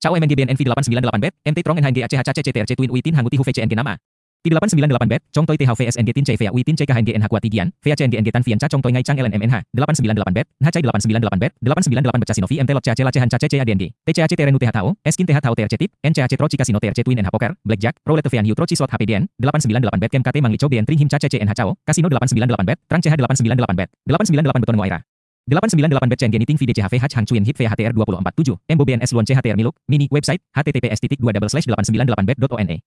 Cao MNG BNNV 898 bet, MT Trong NHNG ACHCC TRC Twin Uitin Hanguti Hu VCNG nama. P898 bet, Chong Toi TH VSNG Tin C VA Uitin CKHNG NH Kuatigian, VACNG NG Tan Vian Cha Chong Toi Ngai Chang LNMNH, 898 bet, Nhacai 898 bet, 898 Beca Sinovi MT Lot CAC Lacehan CAC ADNG, TCAC Terenu TH Tau, Eskin TH Tau TRC Tip, NCAC Troci Casino TRC Twin NH Poker, Blackjack, Roulette Vian Yu Troci Slot HPDN, 898 bet Kem KT Mangli Cho BN Tring Him CAC NH Chao, Casino 898 bet, Trang CH 898 bet, 898 Beton Muaira. 898 bet Chen Geniting Vide CHV Hach Hang Chuyen Hit VHTR 247, Embo BNS Luon CHTR Miluk, Mini, Website, https 2 898 bet.one